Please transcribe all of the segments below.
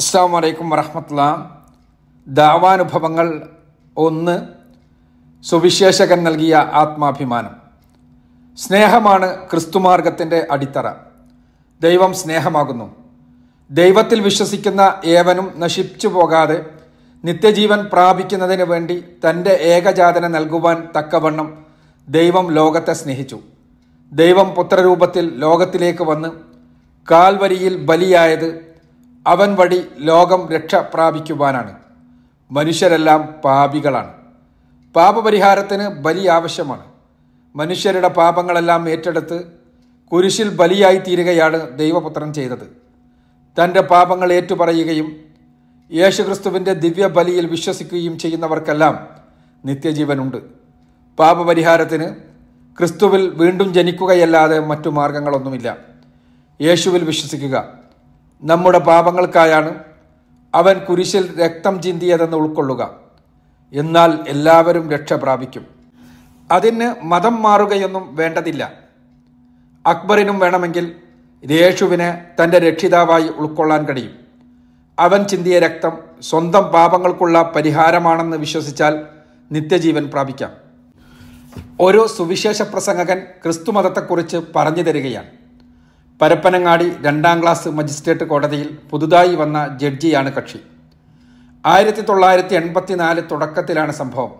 അസ്സാം വലൈക്കും വറഹമത്തുള്ള. ദാവാനുഭവങ്ങൾ ഒന്ന് സുവിശേഷകൻ നൽകിയ ആത്മാഭിമാനം. സ്നേഹമാണ് ക്രിസ്തുമാർഗത്തിന്റെ അടിത്തറ. ദൈവം സ്നേഹമാകുന്നു. ദൈവത്തിൽ വിശ്വസിക്കുന്ന ഏവനും നശിച്ചു പോകാതെ നിത്യജീവൻ പ്രാപിക്കുന്നതിന് വേണ്ടി തന്റെ ഏകജാതന നൽകുവാൻ തക്കവണ്ണം ദൈവം ലോകത്തെ സ്നേഹിച്ചു. ദൈവം പുത്രരൂപത്തിൽ ലോകത്തിലേക്ക് വന്ന് കാൽവരിയിൽ ബലിയായത് അവൻ വഴി ലോകം രക്ഷ പ്രാപിക്കുവാനാണ്. മനുഷ്യരെല്ലാം പാപികളാണ്. പാപപരിഹാരത്തിന് ബലി ആവശ്യമാണ്. മനുഷ്യരുടെ പാപങ്ങളെല്ലാം ഏറ്റെടുത്ത് കുരിശിൽ ബലിയായി തീരുകയാണ് ദൈവപുത്രൻ ചെയ്തത്. തന്റെ പാപങ്ങൾ ഏറ്റുപറയുകയും യേശുക്രിസ്തുവിന്റെ ദിവ്യ ബലിയിൽ വിശ്വസിക്കുകയും ചെയ്യുന്നവർക്കെല്ലാം നിത്യജീവനുണ്ട്. പാപപരിഹാരത്തിന് ക്രിസ്തുവിൽ വീണ്ടും ജനിക്കുകയല്ലാതെ മറ്റു മാർഗങ്ങളൊന്നുമില്ല. യേശുവിൽ വിശ്വസിക്കുക. നമ്മുടെ പാപങ്ങൾക്കായാണ് അവൻ കുരിശിൽ രക്തം ചിന്തിയതെന്ന് ഉൾക്കൊള്ളുക. എന്നാൽ എല്ലാവരും രക്ഷ പ്രാപിക്കും. അതിന് മതം മാറുകയൊന്നും വേണ്ടതില്ല. അക്ബറിനും വേണമെങ്കിൽ യേശുവിനെ തന്റെ രക്ഷിതാവായി ഉൾക്കൊള്ളാൻ കഴിയും. അവൻ ചിന്തിയ രക്തം സ്വന്തം പാപങ്ങൾക്കുള്ള പരിഹാരമാണെന്ന് വിശ്വസിച്ചാൽ നിത്യജീവൻ പ്രാപിക്കാം. ഓരോ സുവിശേഷ പ്രസംഗകൻ ക്രിസ്തുമതത്തെക്കുറിച്ച് പറഞ്ഞു തരികയാണ്. പരപ്പനങ്ങാടി രണ്ടാം ക്ലാസ് മജിസ്ട്രേറ്റ് കോടതിയിൽ പുതുതായി വന്ന ജഡ്ജിയാണ് കക്ഷി. ആയിരത്തി തൊള്ളായിരത്തി എൺപത്തിനാല് തുടക്കത്തിലാണ് സംഭവം.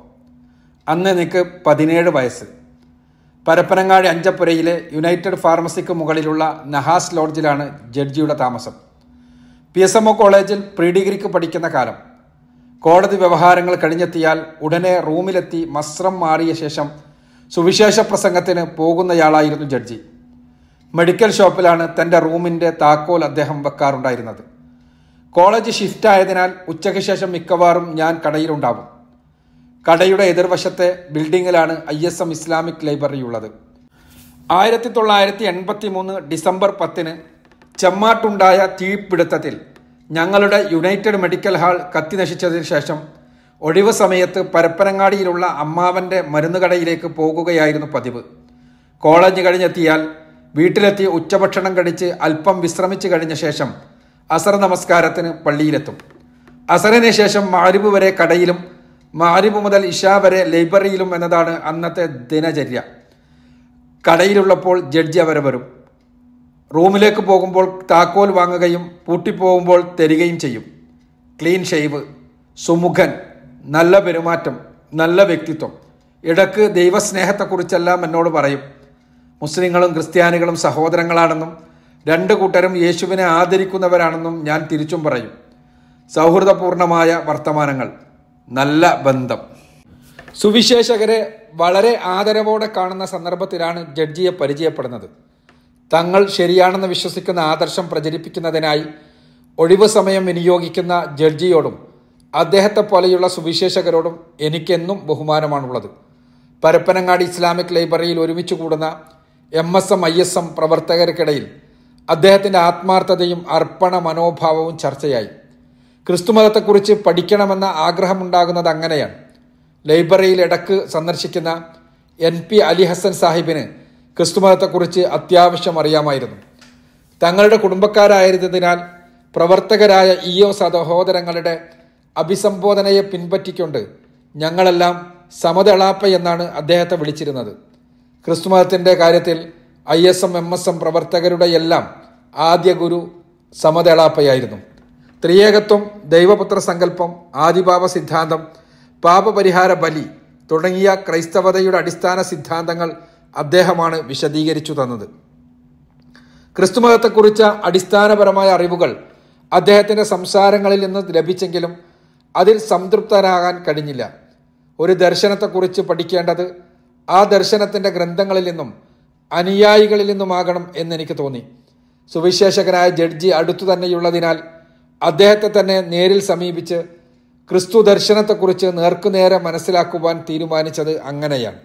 അന്ന് എനിക്ക് പതിനേഴ് വയസ്സ്. പരപ്പനങ്ങാടി അഞ്ചപ്പുരയിലെ യുണൈറ്റഡ് ഫാർമസിക്ക് മുകളിലുള്ള നഹാസ് ലോഡ്ജിലാണ് ജഡ്ജിയുടെ താമസം. പി എസ് എം ഒ കോളേജിൽ പ്രീ ഡിഗ്രിക്ക് പഠിക്കുന്ന കാലം. കോടതി വ്യവഹാരങ്ങൾ കഴിഞ്ഞെത്തിയാൽ ഉടനെ റൂമിലെത്തി വസ്ത്രം മാറിയ ശേഷം സുവിശേഷ പ്രസംഗത്തിന് പോകുന്നയാളായിരുന്നു ജഡ്ജി. മെഡിക്കൽ ഷോപ്പിലാണ് തന്റെ റൂമിന്റെ താക്കോൽ അദ്ദേഹം വെക്കാറുണ്ടായിരുന്നത്. കോളേജ് ഷിഫ്റ്റ് ആയതിനാൽ ഉച്ചയ്ക്ക് ശേഷം മിക്കവാറും ഞാൻ കടയിലുണ്ടാവും. കടയുടെ എതിർവശത്തെ ബിൽഡിങ്ങിലാണ് I S M Islamic library ഉള്ളത് ആയിരത്തി തൊള്ളായിരത്തി എൺപത്തി മൂന്ന് ഡിസംബർ പത്തിന് ചെമ്മാട്ടുണ്ടായ തീപിടുത്തത്തിൽ ഞങ്ങളുടെ യുണൈറ്റഡ് മെഡിക്കൽ ഹാൾ കത്തി നശിച്ചതിന് ശേഷം ഒഴിവ് സമയത്ത് പരപ്പനങ്ങാടിയിലുള്ള അമ്മാവന്റെ മരുന്നുകടയിലേക്ക് പോകുകയായിരുന്നു പതിവ്. കോളേജ് കഴിഞ്ഞെത്തിയാൽ വീട്ടിലെത്തി ഉച്ചഭക്ഷണം കഴിച്ച് അല്പം വിശ്രമിച്ചു കഴിഞ്ഞ ശേഷം അസർ നമസ്കാരത്തിന് പള്ളിയിലെത്തും. അസറിന് ശേഷം മാരിബ് വരെ കടയിലും മാരിബ് മുതൽ ഇഷ വരെ ലൈബ്രറിയിലും എന്നതാണ് അന്നത്തെ ദിനചര്യ. കടയിലുള്ളപ്പോൾ ജഡ്ജി അവരെ വരും. റൂമിലേക്ക് പോകുമ്പോൾ താക്കോൽ വാങ്ങുകയും പൂട്ടിപ്പോകുമ്പോൾ തരികയും ചെയ്യും. ക്ലീൻ ഷെയ്വ് സുമുഖൻ നല്ല പെരുമാറ്റം നല്ല വ്യക്തിത്വം. ഇടയ്ക്ക് ദൈവസ്നേഹത്തെക്കുറിച്ചെല്ലാം എന്നോട് പറയും. മുസ്ലിങ്ങളും ക്രിസ്ത്യാനികളും സഹോദരങ്ങളാണെന്നും രണ്ട് കൂട്ടരും യേശുവിനെ ആദരിക്കുന്നവരാണെന്നും ഞാൻ തിരിച്ചും പറയും. സൗഹൃദപൂർണമായ വർത്തമാനങ്ങൾ. നല്ല ബന്ധം. സുവിശേഷകരെ വളരെ ആദരവോടെ കാണുന്ന സന്ദർഭത്തിലാണ് ജഡ്ജിയെ പരിചയപ്പെടുന്നത്. തങ്ങൾ ശരിയാണെന്ന് വിശ്വസിക്കുന്ന ആദർശം പ്രചരിപ്പിക്കുന്നതിനായി ഒഴിവ് സമയം വിനിയോഗിക്കുന്ന ജഡ്ജിയോടും അദ്ദേഹത്തെ പോലെയുള്ള സുവിശേഷകരോടും എനിക്കെന്നും ബഹുമാനമാണുള്ളത്. പരപ്പനങ്ങാടി ഇസ്ലാമിക് ലൈബ്രറിയിൽ ഒരുമിച്ച് കൂടുന്ന M S M I S M പ്രവർത്തകർക്കിടയിൽ അദ്ദേഹത്തിന്റെ ആത്മാർത്ഥതയും അർപ്പണ മനോഭാവവും ചർച്ചയായി. ക്രിസ്തുമതത്തെക്കുറിച്ച് പഠിക്കണമെന്ന ആഗ്രഹമുണ്ടാകുന്നത് അങ്ങനെയാണ്. ലൈബ്രറിയിൽ ഇടയ്ക്ക് സന്ദർശിക്കുന്ന എൻ പി അലി ഹസൻ സാഹിബിന് ക്രിസ്തുമതത്തെക്കുറിച്ച് അത്യാവശ്യം അറിയാമായിരുന്നു. തങ്ങളുടെ കുടുംബക്കാരായിരുന്നതിനാൽ പ്രവർത്തകരായ ഇ ഒ സഹോദരങ്ങളുടെ അഭിസംബോധനയെ പിൻപറ്റിക്കൊണ്ട് ഞങ്ങളെല്ലാം സമതളാപ്പ എന്നാണ് അദ്ദേഹത്തെ വിളിച്ചിരുന്നത്. ക്രിസ്തുമതത്തിന്റെ കാര്യത്തിൽ I S M M S M പ്രവർത്തകരുടെ എല്ലാം ആദ്യ ഗുരു സമതേളാപ്പയായിരുന്നു. ത്രിയേകത്വം ദൈവപുത്ര സങ്കല്പം ആദിപാപ സിദ്ധാന്തം പാപപരിഹാര ബലി തുടങ്ങിയ ക്രൈസ്തവതയുടെ അടിസ്ഥാന സിദ്ധാന്തങ്ങൾ അദ്ദേഹമാണ് വിശദീകരിച്ചു തന്നത്. ക്രിസ്തുമതത്തെക്കുറിച്ച അടിസ്ഥാനപരമായ അറിവുകൾ അദ്ദേഹത്തിന്റെ സംസാരങ്ങളിൽ നിന്ന് ലഭിച്ചെങ്കിലും അതിൽ സംതൃപ്തരാകാൻ കഴിഞ്ഞില്ല. ഒരു ദർശനത്തെക്കുറിച്ച് പഠിക്കേണ്ടത് ആ ദർശനത്തിന്റെ ഗ്രന്ഥങ്ങളിൽ നിന്നും അനുയായികളിൽ നിന്നുമാകണം എന്നെനിക്ക് തോന്നി. സുവിശേഷകനായ ജഡ്ജി അടുത്തു തന്നെയുള്ളതിനാൽ അദ്ദേഹത്തെ തന്നെ നേരിൽ സമീപിച്ച് ക്രിസ്തു ദർശനത്തെക്കുറിച്ച് നേർക്കുനേരെ മനസ്സിലാക്കുവാൻ തീരുമാനിച്ചത് അങ്ങനെയാണ്.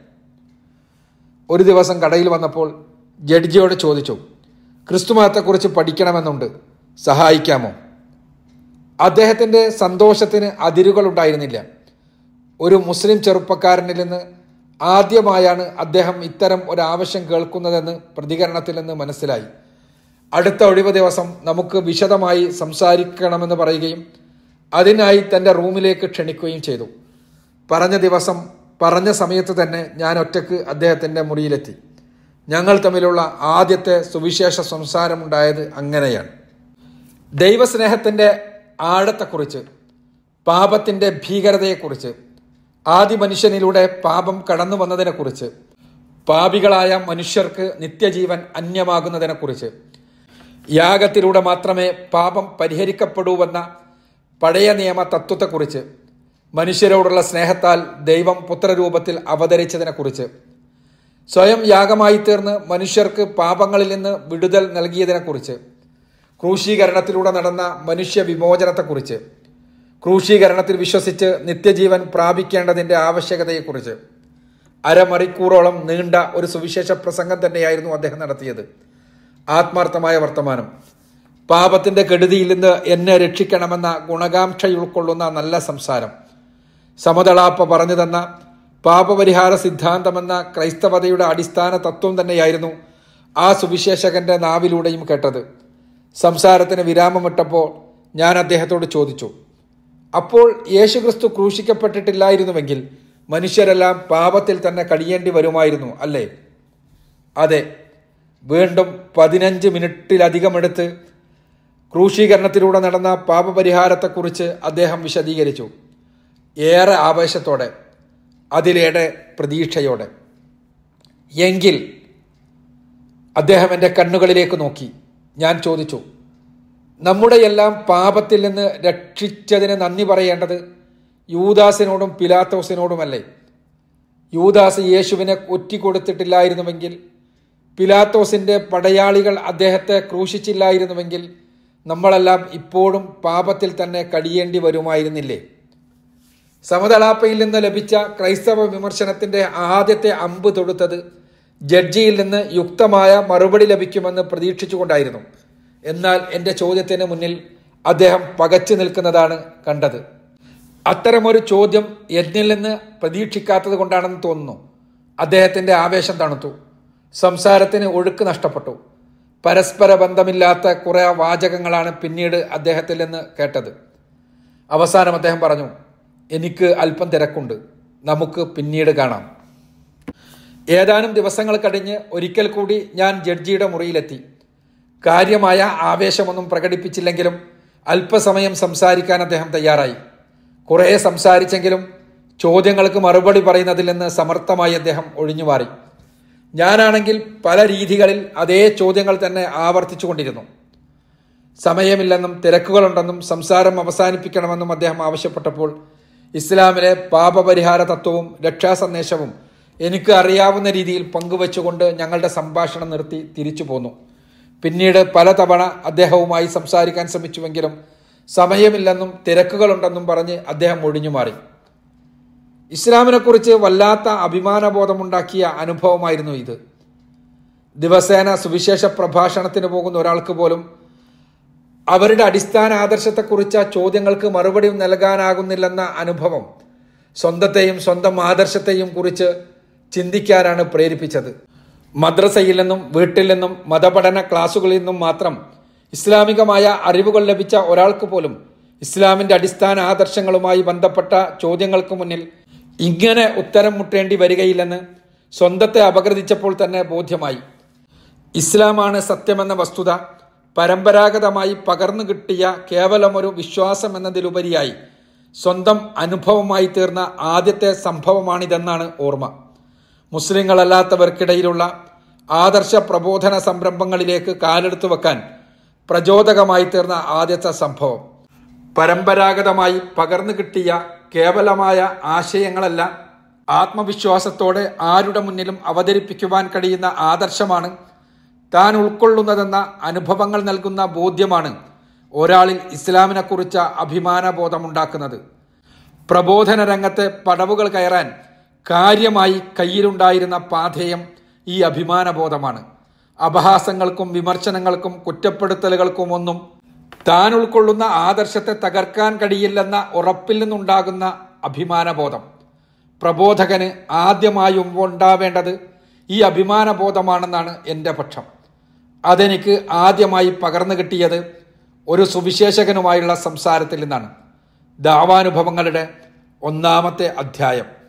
ഒരു ദിവസം കടയിൽ വന്നപ്പോൾ ജഡ്ജിയോട് ചോദിച്ചു ക്രിസ്തുമതത്തെക്കുറിച്ച് പഠിക്കണമെന്നുണ്ട് സഹായിക്കാമോ? അദ്ദേഹത്തിന്റെ സന്തോഷത്തിന് അതിരുകളുണ്ടായിരുന്നില്ല. ഒരു മുസ്ലിം ചെറുപ്പക്കാരനിൽ നിന്ന് ആദ്യമായാണ് അദ്ദേഹം ഇത്തരം ഒരാവശ്യം കേൾക്കുന്നതെന്ന് പ്രതികരണത്തിൽ നിന്ന് മനസ്സിലായി. അടുത്ത ഒഴിവ് ദിവസം നമുക്ക് വിശദമായി സംസാരിക്കണമെന്ന് പറയുകയും അതിനായി തന്റെ റൂമിലേക്ക് ക്ഷണിക്കുകയും ചെയ്തു. പറഞ്ഞ ദിവസം പറഞ്ഞ സമയത്ത് തന്നെ ഞാൻ ഒറ്റയ്ക്ക് അദ്ദേഹത്തിന്റെ മുറിയിലെത്തി. ഞങ്ങൾ തമ്മിലുള്ള ആദ്യത്തെ സുവിശേഷ സംസാരമുണ്ടായത് അങ്ങനെയാണ്. ദൈവസ്നേഹത്തിന്റെ ആഴത്തെക്കുറിച്ച് പാപത്തിന്റെ ഭീകരതയെക്കുറിച്ച് ആദി മനുഷ്യനിലൂടെ പാപം കടന്നു വന്നതിനെക്കുറിച്ച് പാപികളായ മനുഷ്യർക്ക് നിത്യജീവൻ അന്യമാകുന്നതിനെക്കുറിച്ച് യാഗത്തിലൂടെ മാത്രമേ പാപം പരിഹരിക്കപ്പെടൂവെന്ന പഴയ നിയമ തത്വത്തെക്കുറിച്ച് മനുഷ്യരോടുള്ള സ്നേഹത്താൽ ദൈവം പുത്രരൂപത്തിൽ അവതരിച്ചതിനെക്കുറിച്ച് സ്വയം യാഗമായി തീർന്ന് മനുഷ്യർക്ക് പാപങ്ങളിൽ നിന്ന് വിടുതൽ നൽകിയതിനെക്കുറിച്ച് ക്രൂശീകരണത്തിലൂടെ നടന്ന മനുഷ്യ വിമോചനത്തെക്കുറിച്ച് ക്രൂശീകരണത്തിൽ വിശ്വസിച്ച് നിത്യജീവൻ പ്രാപിക്കേണ്ടതിന്റെ ആവശ്യകതയെക്കുറിച്ച് അരമണിക്കൂറോളം നീണ്ട ഒരു സുവിശേഷ പ്രസംഗം തന്നെയായിരുന്നു അദ്ദേഹം നടത്തിയത്. ആത്മാർത്ഥമായ വർത്തമാനം. പാപത്തിന്റെ കെടുതിയിൽ നിന്ന് എന്നെ രക്ഷിക്കണമെന്ന ഗുണകാംക്ഷ ഉൾക്കൊള്ളുന്ന നല്ല സംസാരം. സമതളാപ്പ പറഞ്ഞു തന്ന പാപപരിഹാര സിദ്ധാന്തമെന്ന ക്രൈസ്തവതയുടെ അടിസ്ഥാന തത്വം തന്നെയായിരുന്നു ആ സുവിശേഷകന്റെ നാവിലൂടെയും കേട്ടത്. സംസാരത്തിന് വിരാമമിട്ടപ്പോൾ ഞാൻ അദ്ദേഹത്തോട് ചോദിച്ചു അപ്പോൾ യേശുക്രിസ്തു ക്രൂശിക്കപ്പെട്ടിട്ടില്ലായിരുന്നുവെങ്കിൽ മനുഷ്യരെല്ലാം പാപത്തിൽ തന്നെ കഴിയേണ്ടി വരുമായിരുന്നു അല്ലേ? അതെ വീണ്ടും പതിനഞ്ച് മിനിറ്റിലധികമെടുത്ത് ക്രൂശീകരണത്തിലൂടെ നടന്ന പാപപരിഹാരത്തെക്കുറിച്ച് അദ്ദേഹം വിശദീകരിച്ചു. ഏറെ ആവേശത്തോടെ അതിലേറെ പ്രതീക്ഷയോടെ. എങ്കിൽ അദ്ദേഹം എന്റെ കണ്ണുകളിലേക്ക് നോക്കി. ഞാൻ ചോദിച്ചു നമ്മുടെ എല്ലാം പാപത്തിൽ നിന്ന് രക്ഷിച്ചതിന് നന്ദി പറയേണ്ടത് യൂദാസിനോടും പിലാത്തോസിനോടുമല്ലേ? യൂദാസ് യേശുവിനെ ഒറ്റിക്കൊടുത്തിട്ടില്ലായിരുന്നുവെങ്കിൽ പിലാത്തോസിന്റെ പടയാളികൾ അദ്ദേഹത്തെ ക്രൂശിച്ചില്ലായിരുന്നുവെങ്കിൽ നമ്മളെല്ലാം ഇപ്പോഴും പാപത്തിൽ തന്നെ കഴിയേണ്ടി വരുമായിരുന്നില്ലേ? സമതളാപ്പയിൽ നിന്ന് ലഭിച്ച ക്രൈസ്തവ വിമർശനത്തിന്റെ ആദ്യത്തെ അമ്പ് തൊടുത്തത് ജഡ്ജിയിൽ നിന്ന് യുക്തമായ മറുപടി ലഭിക്കുമെന്ന് പ്രതീക്ഷിച്ചുകൊണ്ടായിരുന്നു. എന്നാൽ എന്റെ ചോദ്യത്തിന് മുന്നിൽ അദ്ദേഹം പകച്ചു നിൽക്കുന്നതാണ് കണ്ടത്. അത്തരമൊരു ചോദ്യം എന്നിൽ നിന്ന് പ്രതീക്ഷിക്കാത്തത് കൊണ്ടാണെന്ന് തോന്നുന്നു. അദ്ദേഹത്തിന്റെ ആവേശം തണുത്തു. സംസാരത്തിന് ഒഴുക്ക് നഷ്ടപ്പെട്ടു. പരസ്പര ബന്ധമില്ലാത്ത കുറേ വാചകങ്ങളാണ് പിന്നീട് അദ്ദേഹത്തിൽ നിന്ന് കേട്ടത്. അവസാനം അദ്ദേഹം പറഞ്ഞു എനിക്ക് അല്പം തിരക്കുണ്ട്. നമുക്ക് പിന്നീട് കാണാം. ഏതാനും ദിവസങ്ങൾ കഴിഞ്ഞ് ഒരിക്കൽ കൂടി ഞാൻ ജഡ്ജിയുടെ മുറിയിലെത്തി. കാര്യമായ ആവേശമൊന്നും പ്രകടിപ്പിച്ചില്ലെങ്കിലും അല്പസമയം സംസാരിക്കാൻ അദ്ദേഹം തയ്യാറായി. കുറേ സംസാരിച്ചെങ്കിലും ചോദ്യങ്ങൾക്ക് മറുപടി പറയുന്നതിൽ നിന്ന് സമർത്ഥമായി അദ്ദേഹം ഒഴിഞ്ഞുമാറി. ഞാനാണെങ്കിൽ പല രീതികളിൽ അതേ ചോദ്യങ്ങൾ തന്നെ ആവർത്തിച്ചു കൊണ്ടിരുന്നു സമയമില്ലെന്നും തിരക്കുകളുണ്ടെന്നും സംസാരം അവസാനിപ്പിക്കണമെന്നും അദ്ദേഹം ആവശ്യപ്പെട്ടപ്പോൾ ഇസ്ലാമിലെ പാപപരിഹാര തത്വവും രക്ഷാസന്ദേശവും എനിക്ക് അറിയാവുന്ന രീതിയിൽ പങ്കുവച്ചുകൊണ്ട് ഞങ്ങളുടെ സംഭാഷണം നിർത്തി തിരിച്ചു പോന്നു പിന്നീട് പലതവണ അദ്ദേഹവുമായി സംസാരിക്കാൻ ശ്രമിച്ചുവെങ്കിലും സമയമില്ലെന്നും തിരക്കുകളുണ്ടെന്നും പറഞ്ഞ് അദ്ദേഹം ഒഴിഞ്ഞു മാറി ഇസ്ലാമിനെക്കുറിച്ച് വല്ലാത്ത അഭിമാനബോധമുണ്ടാക്കിയ അനുഭവമായിരുന്നു ഇത്. ദിവസേന സുവിശേഷ പ്രഭാഷണത്തിന് പോകുന്ന ഒരാൾക്ക് പോലും അവരുടെ അടിസ്ഥാന ആദർശത്തെക്കുറിച്ച ചോദ്യങ്ങൾക്ക് മറുപടി നൽകാനാകുന്നില്ലെന്ന അനുഭവം സ്വന്തത്തെയും സ്വന്തം ആദർശത്തെയും കുറിച്ച് ചിന്തിക്കാനാണ് പ്രേരിപ്പിച്ചത്. മദ്രസയിൽ നിന്നും വീട്ടിൽ നിന്നും മതപഠന ക്ലാസ്സുകളിൽ നിന്നും മാത്രം ഇസ്ലാമികമായ അറിവുകൾ ലഭിച്ച ഒരാൾക്ക് പോലും ഇസ്ലാമിന്റെ അടിസ്ഥാന ആദർശങ്ങളുമായി ബന്ധപ്പെട്ട ചോദ്യങ്ങൾക്ക് മുന്നിൽ ഇങ്ങനെ ഉത്തരം മുട്ടേണ്ടി വരികയില്ലെന്ന് സ്വന്തത്തെ അപഗ്രഥിച്ചപ്പോൾ തന്നെ ബോധ്യമായി. ഇസ്ലാമാണ് സത്യമെന്ന വസ്തുത പരമ്പരാഗതമായി പകർന്നു കിട്ടിയ കേവലമൊരു വിശ്വാസം എന്നതിലുപരിയായി സ്വന്തം അനുഭവമായി തീർന്ന ആദ്യത്തെ സംഭവമാണിതെന്നാണ് ഓർമ്മ. മുസ്ലിങ്ങളല്ലാത്തവർക്കിടയിലുള്ള ആദർശ പ്രബോധന സംരംഭങ്ങളിലേക്ക് കാലെടുത്തു വെക്കാൻ പ്രചോദകമായി തീർന്ന ആദ്യത്തെ സംഭവം. പരമ്പരാഗതമായി പകർന്നു കിട്ടിയ കേവലമായ ആശയങ്ങളല്ല ആത്മവിശ്വാസത്തോടെ ആരുടെ മുന്നിലും അവതരിപ്പിക്കുവാൻ കഴിയുന്ന ആദർശമാണ് താൻ ഉൾക്കൊള്ളുന്നതെന്ന അനുഭവങ്ങൾ നൽകുന്ന ബോധ്യമാണ് ഒരാളിൽ ഇസ്ലാമിനെക്കുറിച്ച അഭിമാനബോധമുണ്ടാക്കുന്നത്. പ്രബോധന രംഗത്തെ പടവുകൾ കയറാൻ കാര്യമായി കയ്യിലുണ്ടായിരുന്ന പാഥേയം ഈ അഭിമാനബോധമാണ്. അപഹാസങ്ങൾക്കും വിമർശനങ്ങൾക്കും കുറ്റപ്പെടുത്തലുകൾക്കും ഒന്നും താൻ ഉൾക്കൊള്ളുന്ന ആദർശത്തെ തകർക്കാൻ കഴിയില്ലെന്ന ഉറപ്പിൽ നിന്നുണ്ടാകുന്ന അഭിമാനബോധം. പ്രബോധകന് ആദ്യമായി ഉണ്ടാവേണ്ടത് ഈ അഭിമാനബോധമാണെന്നാണ് എന്റെ പക്ഷം. അതെനിക്ക് ആദ്യമായി പകർന്നു കിട്ടിയത് ഒരു സുവിശേഷകനുമായുള്ള സംസാരത്തിൽ നിന്നാണ്. ദാവാനുഭവങ്ങളുടെ ഒന്നാമത്തെ അധ്യായം.